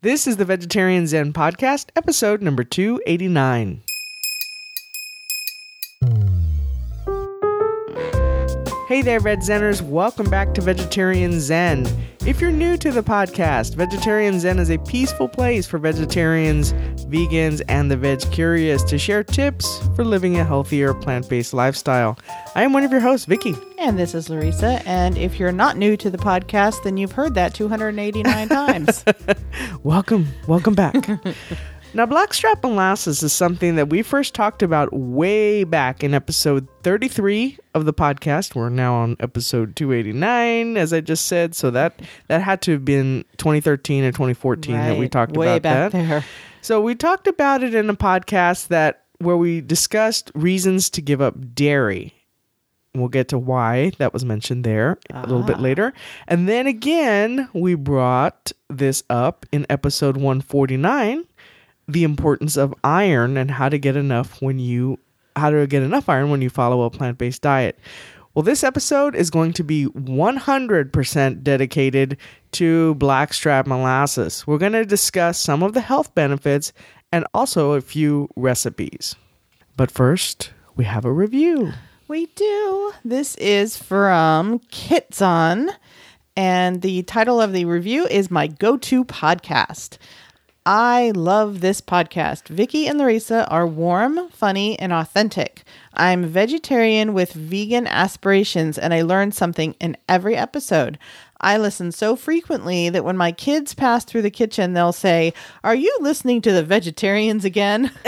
This is the Vegetarian Zen Podcast, episode number 289. Hey there, Veg Zenners. Welcome back to Vegetarian Zen. If you're new to the podcast, Vegetarian Zen is a peaceful place for vegetarians, vegans, and the veg curious to share tips for living a healthier plant based lifestyle. I am one of your hosts, Vicky. And this is Larissa. And if you're not new to the podcast, then you've heard that 289 times. welcome, welcome back. Now, blackstrap molasses is something that we first talked about way back in episode 33 of the podcast. We're now on episode 289, as I just said. So that that had to have been 2013 or 2014 right, that we talked way about back that. There. So we talked about it in a podcast that where we discussed reasons to give up dairy. We'll get to why that was mentioned there a little bit ah. later. And then again, we brought this up in episode 149 the importance of iron and how to get enough when you how to get enough iron when you follow a plant-based diet. Well, this episode is going to be 100% dedicated to blackstrap molasses. We're going to discuss some of the health benefits and also a few recipes. But first, we have a review. We do. This is from Kitzon, and the title of the review is My Go To Podcast. I love this podcast. Vicky and Larissa are warm, funny, and authentic. I'm vegetarian with vegan aspirations, and I learn something in every episode. I listen so frequently that when my kids pass through the kitchen, they'll say, Are you listening to the vegetarians again?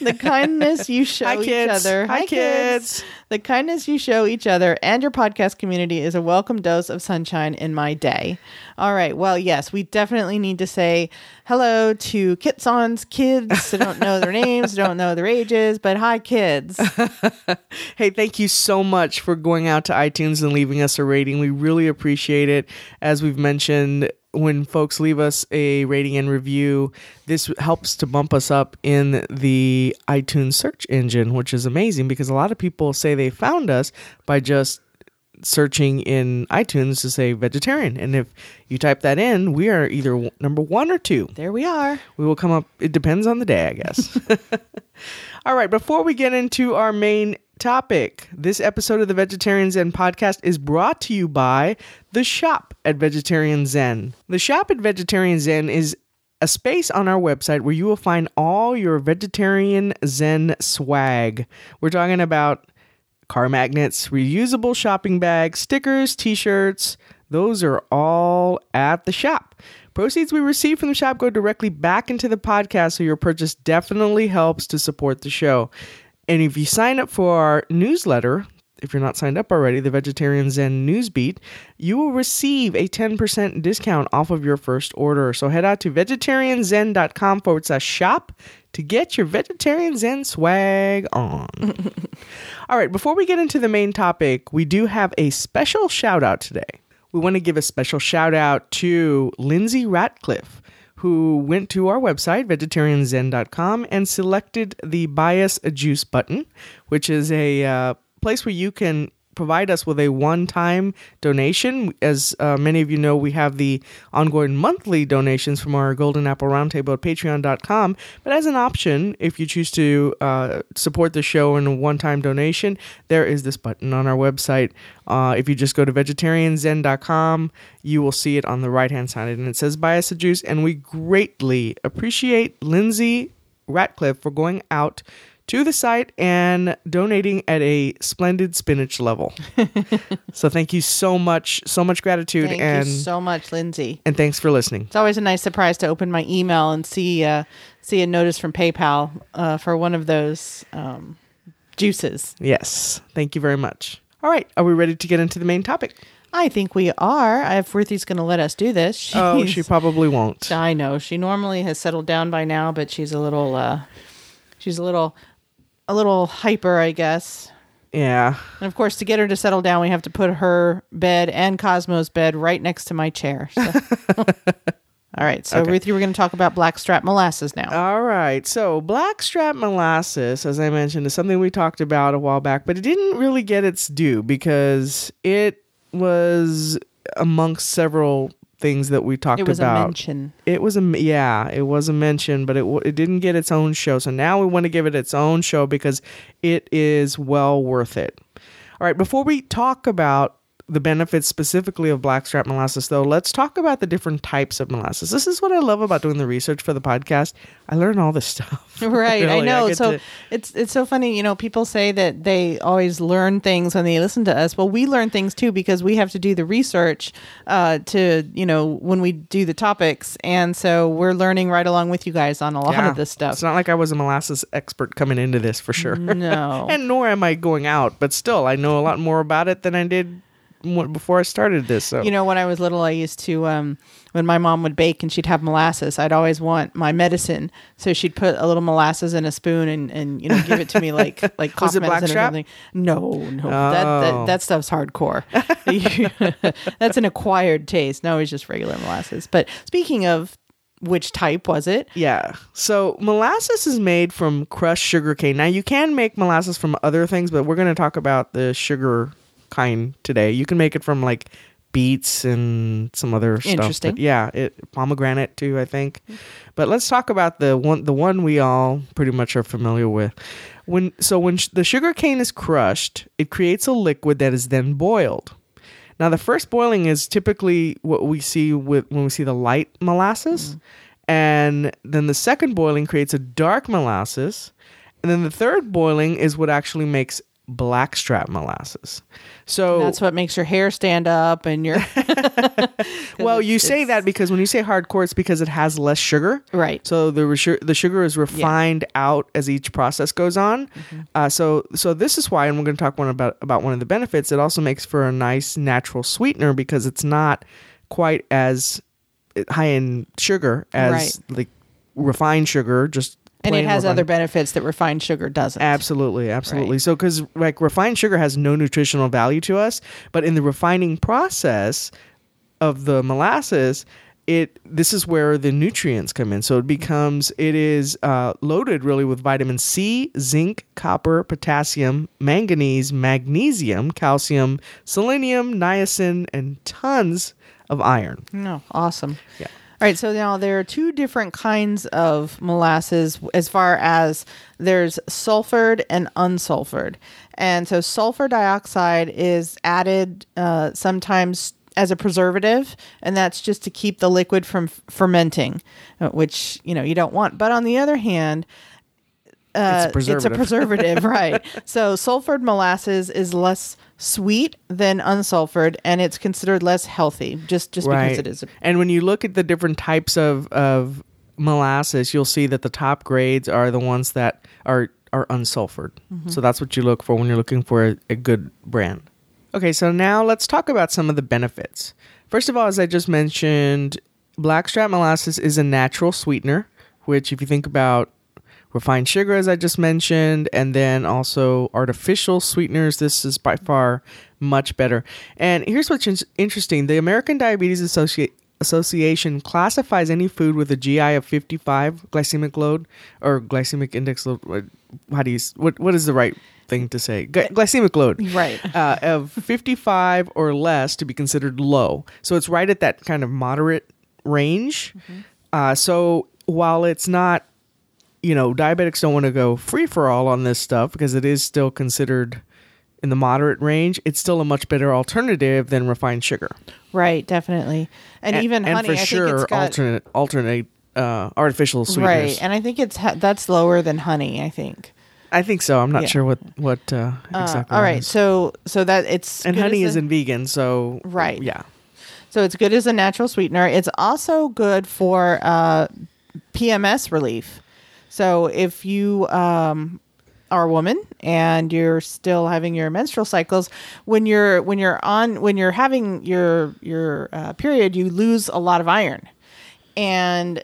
the kindness you show Hi, each other. Hi, Hi kids. kids. The kindness you show each other and your podcast community is a welcome dose of sunshine in my day. All right. Well, yes, we definitely need to say hello to Kitson's kids. I don't know their names, don't know their ages, but hi, kids. hey, thank you so much for going out to iTunes and leaving us a rating. We really appreciate it. As we've mentioned, when folks leave us a rating and review, this helps to bump us up in the iTunes search engine, which is amazing because a lot of people say they found us by just searching in iTunes to say vegetarian. And if you type that in, we are either number one or two. There we are. We will come up, it depends on the day, I guess. All right, before we get into our main topic. This episode of the Vegetarian Zen podcast is brought to you by The Shop at Vegetarian Zen. The Shop at Vegetarian Zen is a space on our website where you will find all your vegetarian Zen swag. We're talking about car magnets, reusable shopping bags, stickers, t shirts. Those are all at the shop. Proceeds we receive from the shop go directly back into the podcast, so your purchase definitely helps to support the show. And if you sign up for our newsletter, if you're not signed up already, the Vegetarian Zen Newsbeat, you will receive a 10% discount off of your first order. So head out to vegetarianzen.com forward slash shop to get your vegetarian Zen swag on. All right, before we get into the main topic, we do have a special shout out today. We want to give a special shout out to Lindsay Ratcliffe who went to our website, vegetarianzen.com, and selected the Buy Us Juice button, which is a uh, place where you can provide us with a one time donation. As uh, many of you know, we have the ongoing monthly donations from our Golden Apple Roundtable at patreon.com. But as an option, if you choose to uh, support the show in a one time donation, there is this button on our website. Uh, if you just go to vegetarianzen.com, you will see it on the right hand side and it says buy us a juice. And we greatly appreciate Lindsay Ratcliffe for going out to the site and donating at a splendid spinach level. so thank you so much, so much gratitude, thank and so much, Lindsay. And thanks for listening. It's always a nice surprise to open my email and see uh, see a notice from PayPal uh, for one of those um, juices. Yes, thank you very much. All right, are we ready to get into the main topic? I think we are. If Ruthie's going to let us do this, she's, oh, she probably won't. I know she normally has settled down by now, but she's a little, uh, she's a little a little hyper, I guess. Yeah. And of course, to get her to settle down, we have to put her bed and Cosmo's bed right next to my chair. So. All right. So, okay. Ruthie, we're going to talk about blackstrap molasses now. All right. So, blackstrap molasses, as I mentioned, is something we talked about a while back, but it didn't really get its due because it was amongst several things that we talked about. It was about. a mention. It was a yeah, it was a mention, but it it didn't get its own show. So now we want to give it its own show because it is well worth it. All right, before we talk about the benefits specifically of blackstrap molasses, though, let's talk about the different types of molasses. This is what I love about doing the research for the podcast. I learn all this stuff. Right, I know. get so to- it's it's so funny. You know, people say that they always learn things when they listen to us. Well, we learn things too because we have to do the research uh, to you know when we do the topics, and so we're learning right along with you guys on a lot Yeah. of this stuff. It's not like I was a molasses expert coming into this for sure. No. and nor am I going out, but still, I know a lot more about it than I did before I started this. So You know, when I was little, I used to, um, when my mom would bake and she'd have molasses, I'd always want my medicine. So she'd put a little molasses in a spoon and, and you know, give it to me like like cough medicine or something. No, no, that, Oh. that that stuff's hardcore. That's an acquired taste. No, it's just regular molasses. But speaking of which type was it? Yeah. So molasses is made from crushed sugar cane. Now you can make molasses from other things, but we're going to talk about the sugar kind today. You can make it from like beets and some other stuff. Interesting. But yeah, it pomegranate too, I think. But let's talk about the one the one we all pretty much are familiar with. When so when sh- the sugar cane is crushed, it creates a liquid that is then boiled. Now, the first boiling is typically what we see with when we see the light molasses, mm-hmm. and then the second boiling creates a dark molasses, and then the third boiling is what actually makes blackstrap molasses. So That's what makes your hair stand up and your well, you it's- say that because when you say hardcore, it's because it has less sugar. right. So the resu- the sugar is refined out as each process goes on. Mm-hmm. Uh, so so this is why, and we're going to talk one about about one of the benefits. It also makes for a nice natural sweetener because it's not quite as high in sugar as Right. like refined sugar. Just And it has refined- other benefits that refined sugar doesn't. Absolutely, absolutely. Right. So, because like refined sugar has no nutritional value to us, but in the refining process of the molasses, it this is where the nutrients come in. So it becomes it is uh, loaded really with vitamin C, zinc, copper, potassium, manganese, magnesium, calcium, selenium, niacin, and tons of iron. No, awesome. Yeah. All right, so now there are two different kinds of molasses as far as there's sulfured and unsulfured. And so sulfur dioxide is added uh, sometimes as a preservative, and that's just to keep the liquid from f- fermenting, uh, which, you know, you don't want. But on the other hand, uh, It's a It's a preservative. right? So sulfured molasses is less sweet than unsulfured, and it's considered less healthy just just because it is. A, and when you look at the different types of of molasses, you'll see that the top grades are the ones that are are unsulfured. Mm-hmm. So that's what you look for when you're looking for a, a good brand. Okay, so now let's talk about some of the benefits. First of all, as I just mentioned, blackstrap molasses is a natural sweetener, which if you think about refined sugar as I just mentioned, and then also artificial sweeteners. This is by far much better. And here's what's in- interesting: the American Diabetes Associ- Association classifies any food with a GI of 55 glycemic load or glycemic index load. How do you? What what is the right thing to say? Gly- glycemic load right. uh, of 55 or less to be considered low. So it's right at that kind of moderate range. Uh, so while it's not, you know, diabetics don't want to go free for all on this stuff because it is still considered in the moderate range, it's still a much better alternative than refined sugar. Right, definitely. And, even and honey, for I sure, think it's got alternate alternate uh, artificial sweeteners. right, and I think it's that's lower than honey. I think. I think so. I'm not Yeah. sure what what uh, Uh, exactly. all that right, is. so so that it's and honey as is a- in vegan, so Right. Yeah. so it's good as a natural sweetener. It's also good for uh, PMS relief. So if you um, are a woman and you're still having your menstrual cycles, when you're when you're on when you're having your your uh, period, you lose a lot of iron, and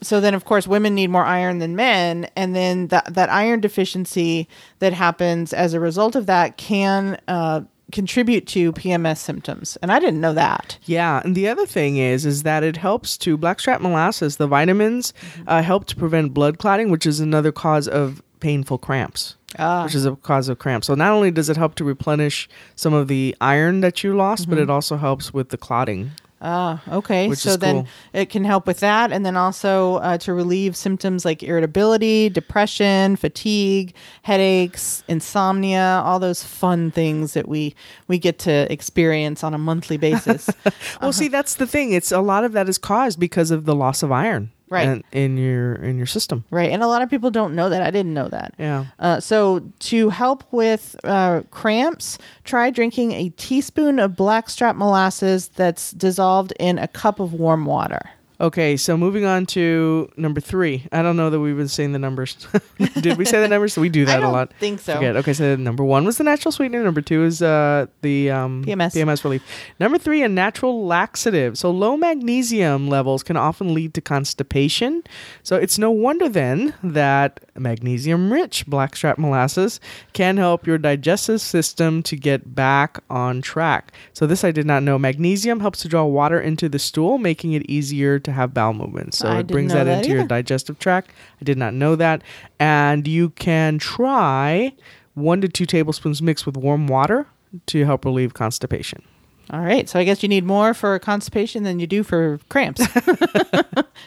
so then of course women need more iron than men. And then that that iron deficiency that happens as a result of that can uh, contribute to PMS symptoms and I didn't know that Yeah, and the other thing is, is that it helps to blackstrap molasses. The vitamins Mm-hmm. uh, help to prevent blood clotting, which is another cause of painful cramps. Ah. Which is a cause of cramps. So not only does it help to replenish some of the iron that you lost, Mm-hmm. but it also helps with the clotting. Ah, okay. Which so then cool. it can help with that, and then also uh, to relieve symptoms like irritability, depression, fatigue, headaches, insomnia, all those fun things that we we get to experience on a monthly basis. Well, see, that's the thing. It's a lot of that is caused because of the loss of iron, Right. in, in your in your system. right, and a lot of people don't know that. I didn't know that. Yeah. Uh, so to help with uh, cramps, try drinking a teaspoon of blackstrap molasses that's dissolved in a cup of warm water. Okay, so moving on to number three. I don't know that we've been saying the numbers. Did we say the numbers? We do that I don't a lot. think so. Forget. Okay, so number one was the natural sweetener. Number two is uh, the um, PMS. PMS relief. Number three, a natural laxative. So low magnesium levels can often lead to constipation. So it's no wonder then that magnesium-rich blackstrap molasses can help your digestive system to get back on track. So this I did not know. Magnesium helps to draw water into the stool, making it easier to have bowel movements. So I it brings that, that into your digestive tract. I did not know that. And you can try one to two tablespoons mixed with warm water to help relieve constipation. All right. So I guess you need more for constipation than you do for cramps.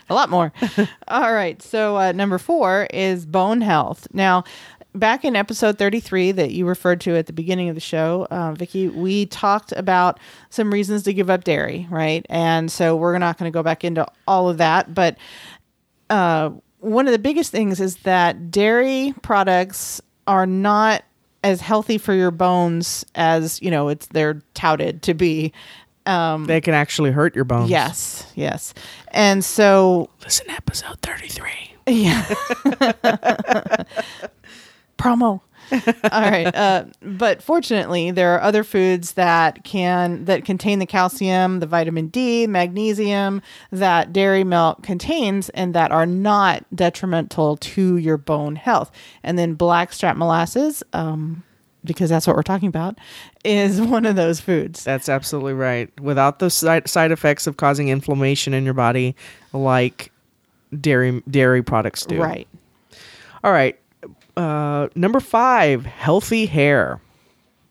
a lot more. All right. So uh, number four is bone health. Now, back in episode 33 that you referred to at the beginning of the show, uh, Vicky, we talked about some reasons to give up dairy, right? And so we're not going to go back into all of that. But uh, one of the biggest things is that dairy products are not as healthy for your bones as you know it's they're touted to be They can actually hurt your bones. yes yes and so Listen to episode 33. yeah promo all right uh, but fortunately there are other foods that can that contain the calcium the vitamin d magnesium that dairy milk contains and that are not detrimental to your bone health and then blackstrap molasses um, because that's what we're talking about is one of those foods That's absolutely right. Without the side, side effects of causing inflammation in your body, like dairy dairy products do. right All right. Uh, number five, healthy hair.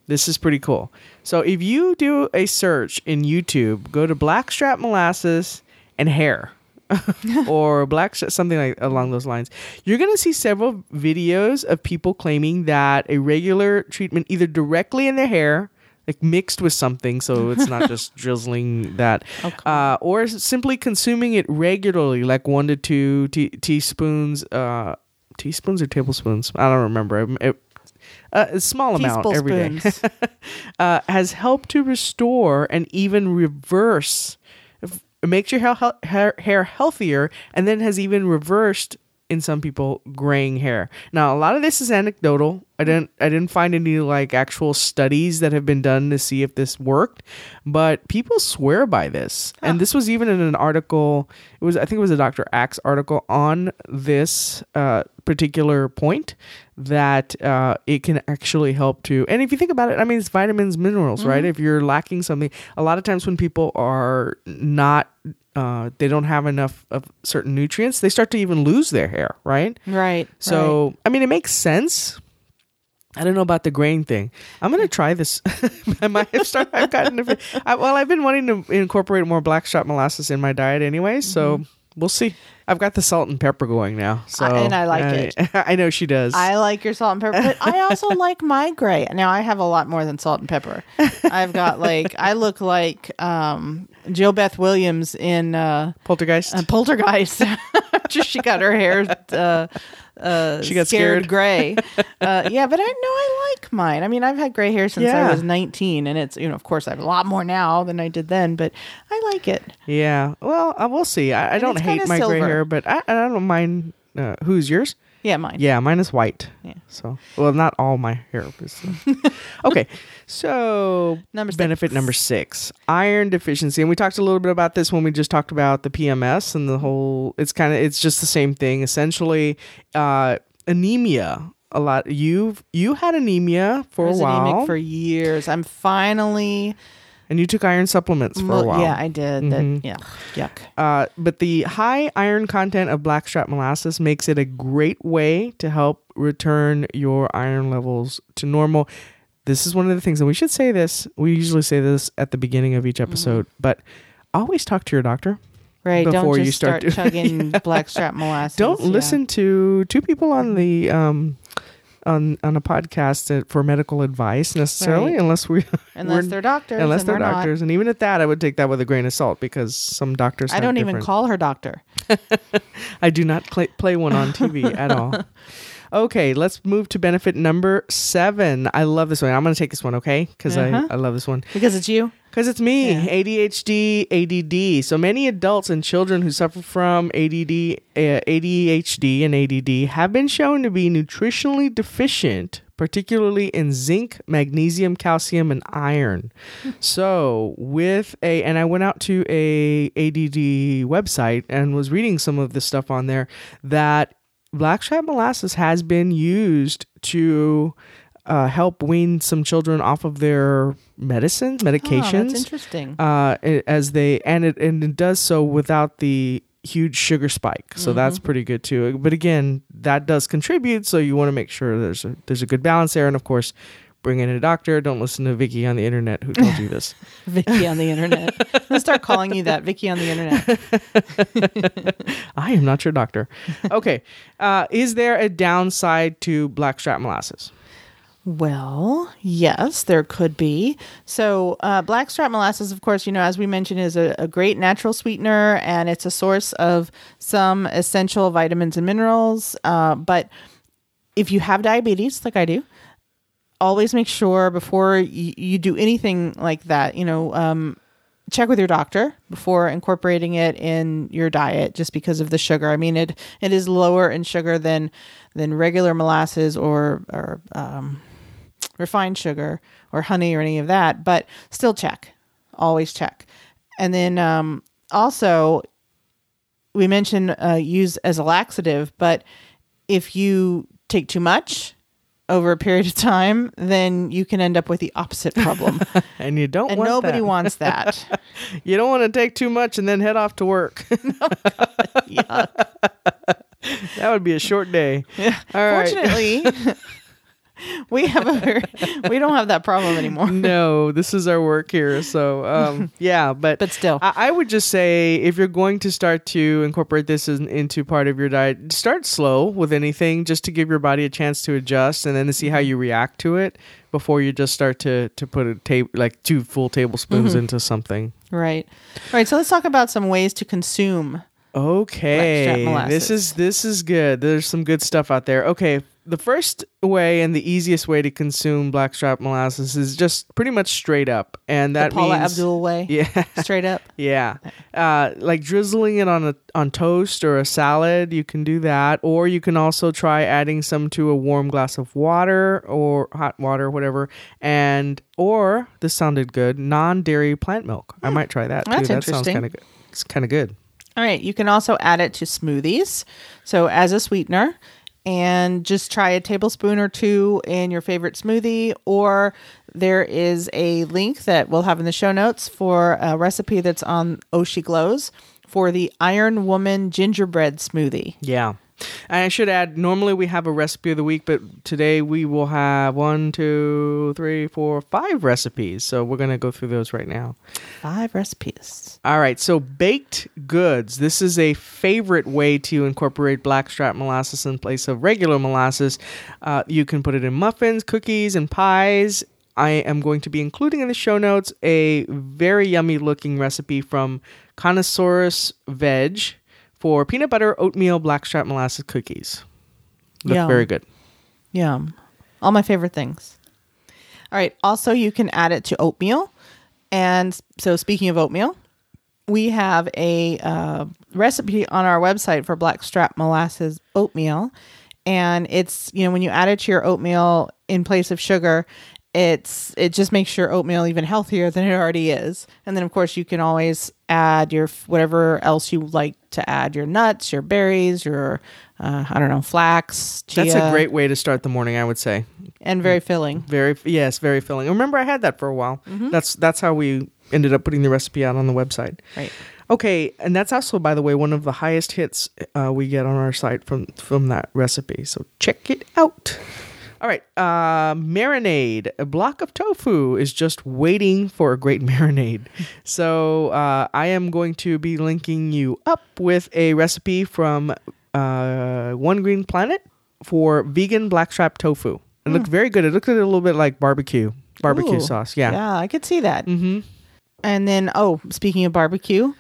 This is pretty cool. So if you do a search in YouTube, go to blackstrap molasses and hair. or black something like along those lines you're going to see several videos of people claiming that a regular treatment either directly in their hair like mixed with something so it's not just drizzling that uh, or simply consuming it regularly like one to two te- teaspoons uh, teaspoons or tablespoons? I don't remember. It- uh, a small amount every day. Uh, has helped to restore and even reverse it makes your hair, hair, hair healthier and then has even reversed in some people graying hair. Now a lot of this is anecdotal. I didn't i didn't find any like actual studies that have been done to see if this worked but people swear by this. And this was even in an article it was i think it was a dr axe article on this uh, particular point that uh, it can actually help to and if you think about it i mean it's vitamins minerals right? If you're lacking something a lot of times when people are not uh, they don't have enough of certain nutrients they start to even lose their hair right right so i mean it makes sense I don't know about the grain thing. I'm gonna try this. I might have started. I've gotten. A, I, well, I've been wanting to incorporate more blackstrap molasses in my diet anyway, so we'll see. I've got the salt and pepper going now, so I- and I like it. I know she does. I like your salt and pepper, but I also like my gray. Now I have a lot more than salt and pepper. I've got like I look like um, JoBeth Williams in uh, Poltergeist. uh, Poltergeist. Just she got her hair uh, uh, She got scared. gray. Uh, yeah, but I know I like mine. I mean, I've had gray hair since Yeah. I was 19, and it's you know, of course, I have a lot more now than I did then, but I like it. yeah. Well, uh, we'll see. I, I don't hate my gray silver. Hair, but I, I don't mind. Uh, who's yours? Yeah, mine. Yeah, mine is white. Yeah. So, well, not all my hair is. uh, okay. So, Number six. benefit number six iron deficiency. And we talked a little bit about this when we just talked about the PMS and the whole, it's kind of, it's just the same thing. Essentially, uh, anemia. A lot. You've, you had anemia for a while. anemic for years. I'm finally. And you took iron supplements for a while. Yeah, I did. Mhm. That, yeah, yuck. Uh, but the high iron content of blackstrap molasses makes it a great way to help return your iron levels to normal. This is one of the things, and we should say this. We usually say this at the beginning of each episode, but always talk to your doctor. Right. Before you start start, doing- chugging blackstrap molasses. Don't yeah. listen to two people on the um on on a podcast for medical advice necessarily, Right. unless we unless they're doctors. unless they're we're not. doctors, and even at that, I would take that with a grain of salt because some doctors. I don't even different- call her doctor. I do not play one on TV at all. Okay, let's move to benefit number seven. I love this one. I'm going to take this one, okay? Because Uh-huh. I, I love this one. Because it's you. Because it's me, Yeah. ADHD, ADD. So many adults and children who suffer from ADD, uh, ADHD, and ADD have been shown to be nutritionally deficient, particularly in zinc, magnesium, calcium, and iron. so with a, and I went out to a ADD website and was reading some of the stuff on there that blackstrap molasses has been used to uh, help wean some children off of their medicine Oh, medications that's interesting. uh, as they and it and it does so without the huge sugar spike so Mm-hmm. that's pretty good too but again that does contribute so you want to make sure there's a there's a good balance there and of course bring in a doctor don't listen to vicky on the internet who told you this Vicky on the internet. I'm gonna start calling you that, Vicky on the internet. i am not your doctor okay uh, is there a downside to blackstrap molasses Well, yes, there could be. So, uh, blackstrap molasses, of course, you know, as we mentioned, is a, a great natural sweetener and it's a source of some essential vitamins and minerals. Uh, but if you have diabetes, like I do, always make sure before you, you do anything like that, you know, um, check with your doctor before incorporating it in your diet just because of the sugar. I mean, it it is lower in sugar than than regular molasses or or um, refined sugar or honey or any of that, but still check. Always check. And then um, also, we mentioned uh, use as a laxative, but if you take too much over a period of time, then you can end up with the opposite problem. and you don't and want nobody that. wants that. you don't want to take too much and then head off to work oh, yeah. that would be a short day all right Fortunately, we have a we don't have that problem anymore. no, this is our work here. So, um, yeah, but But still. I, I would just say if you're going to start to incorporate this in, into part of your diet, start slow with anything, just to give your body a chance to adjust, and then to see how you react to it before you just start to to put a table like two full tablespoons Mm-hmm. into something. Right. All right. So let's talk about some ways to consume. Okay, this is this is good. There's some good stuff out there. Okay, the first way and the easiest way to consume blackstrap molasses is just pretty much straight up, and that the Paula means Abdul way. yeah, Straight up. yeah, uh, like drizzling it on a on toast or a salad. You can do that, or you can also try adding some to a warm glass of water or hot water, whatever. And or this sounded good, non dairy plant milk. I might try that too. That's that sounds kind of good. It's kind of good. All right. You can also add it to smoothies. So as a sweetener. And just try a tablespoon or two in your favorite smoothie, or there is a link that we'll have in the show notes for a recipe that's on Oshi Glows for the Iron Woman gingerbread smoothie. Yeah. And I should add, normally we have a recipe of the week, but today we will have one, two, three, four, five recipes. So we're going to go through those right now. Five recipes. All right. So baked goods. This is a favorite way to incorporate blackstrap molasses in place of regular molasses. Uh, you can put it in muffins, cookies, and pies. I am going to be including in the show notes a very yummy looking recipe from Connoisseurus Veg for peanut butter oatmeal blackstrap molasses cookies. Look Yum. very good. Yum. All my favorite things. All right. Also, you can add it to oatmeal. And so, speaking of oatmeal, we have a uh, recipe on our website for blackstrap molasses oatmeal. And it's, you know, when you add it to your oatmeal in place of sugar, it's it just makes your oatmeal even healthier than it already is. And then of course you can always add your whatever else you like to add, your nuts, your berries, your uh, I don't know, flax, chia, That's a great way to start the morning, I would say. and very filling. Very yes, very filling. Remember, I had that for a while. That's that's how we ended up putting the recipe out on the website. Right. Okay, and that's also, by the way, one of the highest hits uh, we get on our site from from that recipe. So check it out. All right, uh, marinade. A block of tofu is just waiting for a great marinade. So uh, I am going to be linking you up with a recipe from uh, One Green Planet for vegan blackstrap tofu. It looked very good. It looked a little bit like barbecue barbecue Ooh. sauce. Yeah. Yeah, I could see that. Mm-hmm. And then, oh, speaking of barbecue,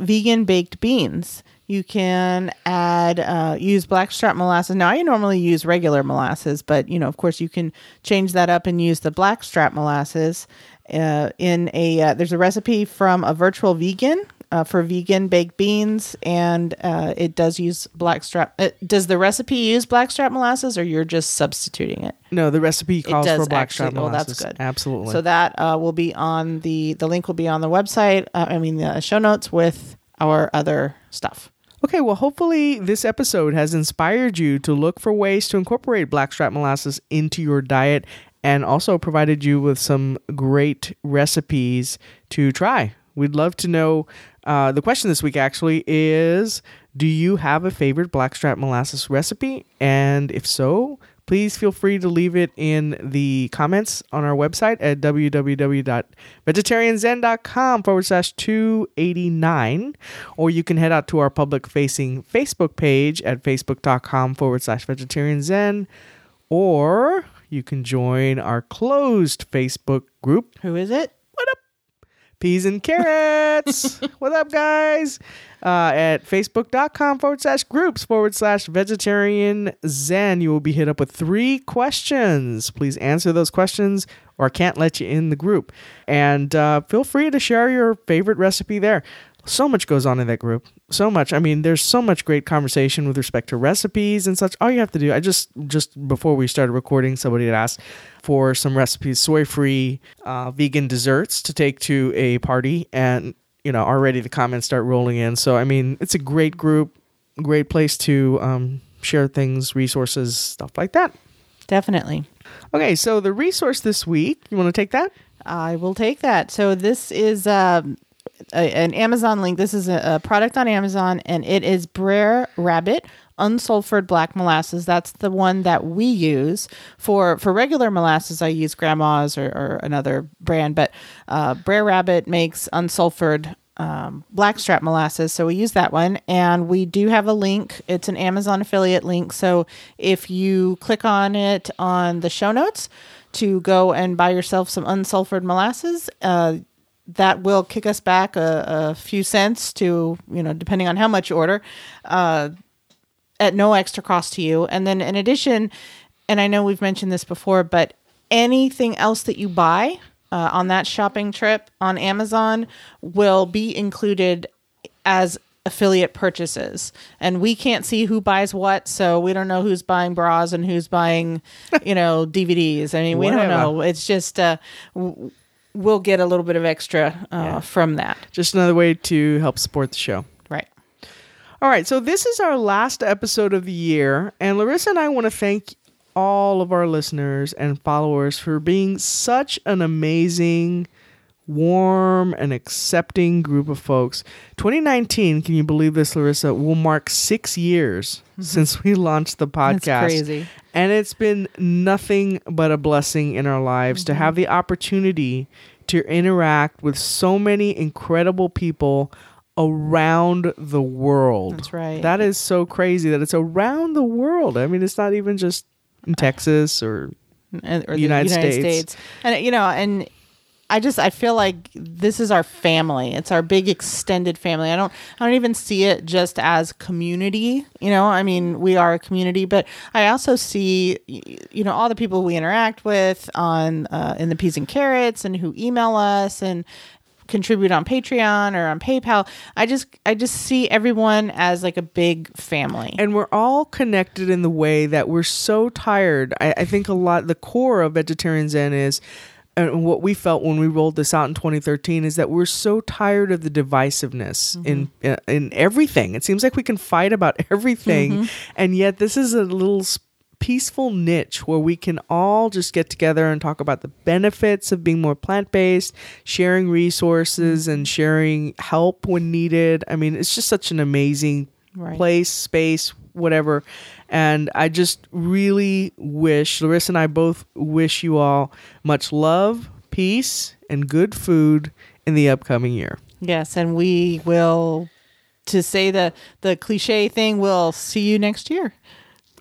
vegan baked beans. You can add, uh, use blackstrap molasses. Now, I normally use regular molasses, but you know, of course, you can change that up and use the blackstrap molasses. Uh, in a, uh, there's a recipe from a virtual vegan uh, for vegan baked beans, and uh, it does use blackstrap. Uh, does the recipe use blackstrap molasses, or you're just substituting it? No, the recipe calls for blackstrap actually- molasses. that's good. Absolutely. So that uh, will be on the the link will be on the website. Uh, I mean the show notes with our other stuff. Okay, well, hopefully this episode has inspired you to look for ways to incorporate blackstrap molasses into your diet and also provided you with some great recipes to try. We'd love to know. Uh, the question this week actually is Do you have a favorite blackstrap molasses recipe? And if so, please feel free to leave it in the comments on our website at www.vegetarianzen.com forward slash 289. Or you can head out to our public facing Facebook page at facebook.com forward slash vegetarianzen. Or you can join our closed Facebook group Who is it? Peas and carrots. what up, guys? Uh, at facebook.com forward slash groups forward slash vegetarian zen. You will be hit up with three questions. Please answer those questions or I can't let you in the group. And uh, feel free to share your favorite recipe there. So much goes on in that group. So much. I mean, there's so much great conversation with respect to recipes and such. All you have to do, I just, just before we started recording, somebody had asked for some recipes, soy free uh, vegan desserts to take to a party. And, you know, already the comments start rolling in. So, I mean, it's a great group, great place to um, share things, resources, stuff like that. Definitely. Okay, so the resource this week, you want to take that? I will take that. So this is um, a, an Amazon link. This is a, a product on Amazon, and it is Brer Rabbit unsulfured black molasses. That's the one that we use for for regular molasses. I use Grandma's or, or another brand, but uh, Brer Rabbit makes unsulfured um, blackstrap molasses. So we use that one, and we do have a link. It's an Amazon affiliate link. So if you click on it on the show notes to go and buy yourself some unsulfured molasses, uh, that will kick us back a, a few cents to you know depending on how much you order. Uh, at no extra cost to you. And then in addition, and I know we've mentioned this before, but anything else that you buy uh, on that shopping trip on Amazon will be included as affiliate purchases. And we can't see who buys what so we don't know who's buying bras and who's buying you know dvds i mean we don't know. It's just uh we'll get a little bit of extra uh, from that. Just another way to help support the show. All right, so this is our last episode of the year, and Larissa and I want to thank all of our listeners and followers for being such an amazing, warm, and accepting group of folks. 2019, can you believe this, Larissa, will mark six years mm-hmm. since we launched the podcast. That's crazy. And it's been nothing but a blessing in our lives to mm-hmm. have the opportunity to interact with so many incredible people around the world. That's right. That is so crazy that it's around the world. I mean, it's not even just in Texas or and, or United States. And you know, and I just I feel like this is our family. It's our big extended family. I don't I don't even see it just as community. You know, I mean, we are a community, but I also see you know all the people we interact with on uh, in the peas and carrots and who email us and contribute on Patreon or on PayPal. I just I just see everyone as like a big family. and we're all connected in the way that we're so tired. I, I think a lot the core of vegetarian zen is and what we felt when we rolled this out in 2013 is that we're so tired of the divisiveness in uh, in everything. It seems like we can fight about everything, and yet this is a little peaceful niche where we can all just get together and talk about the benefits of being more plant-based, sharing resources mm-hmm. and sharing help when needed. I mean, it's just such an amazing Right. place, space, whatever. And I just really wish, Larissa and I both wish you all much love, peace, and good food in the upcoming year. Yes, and we will to say the the cliche thing, we'll see you next year.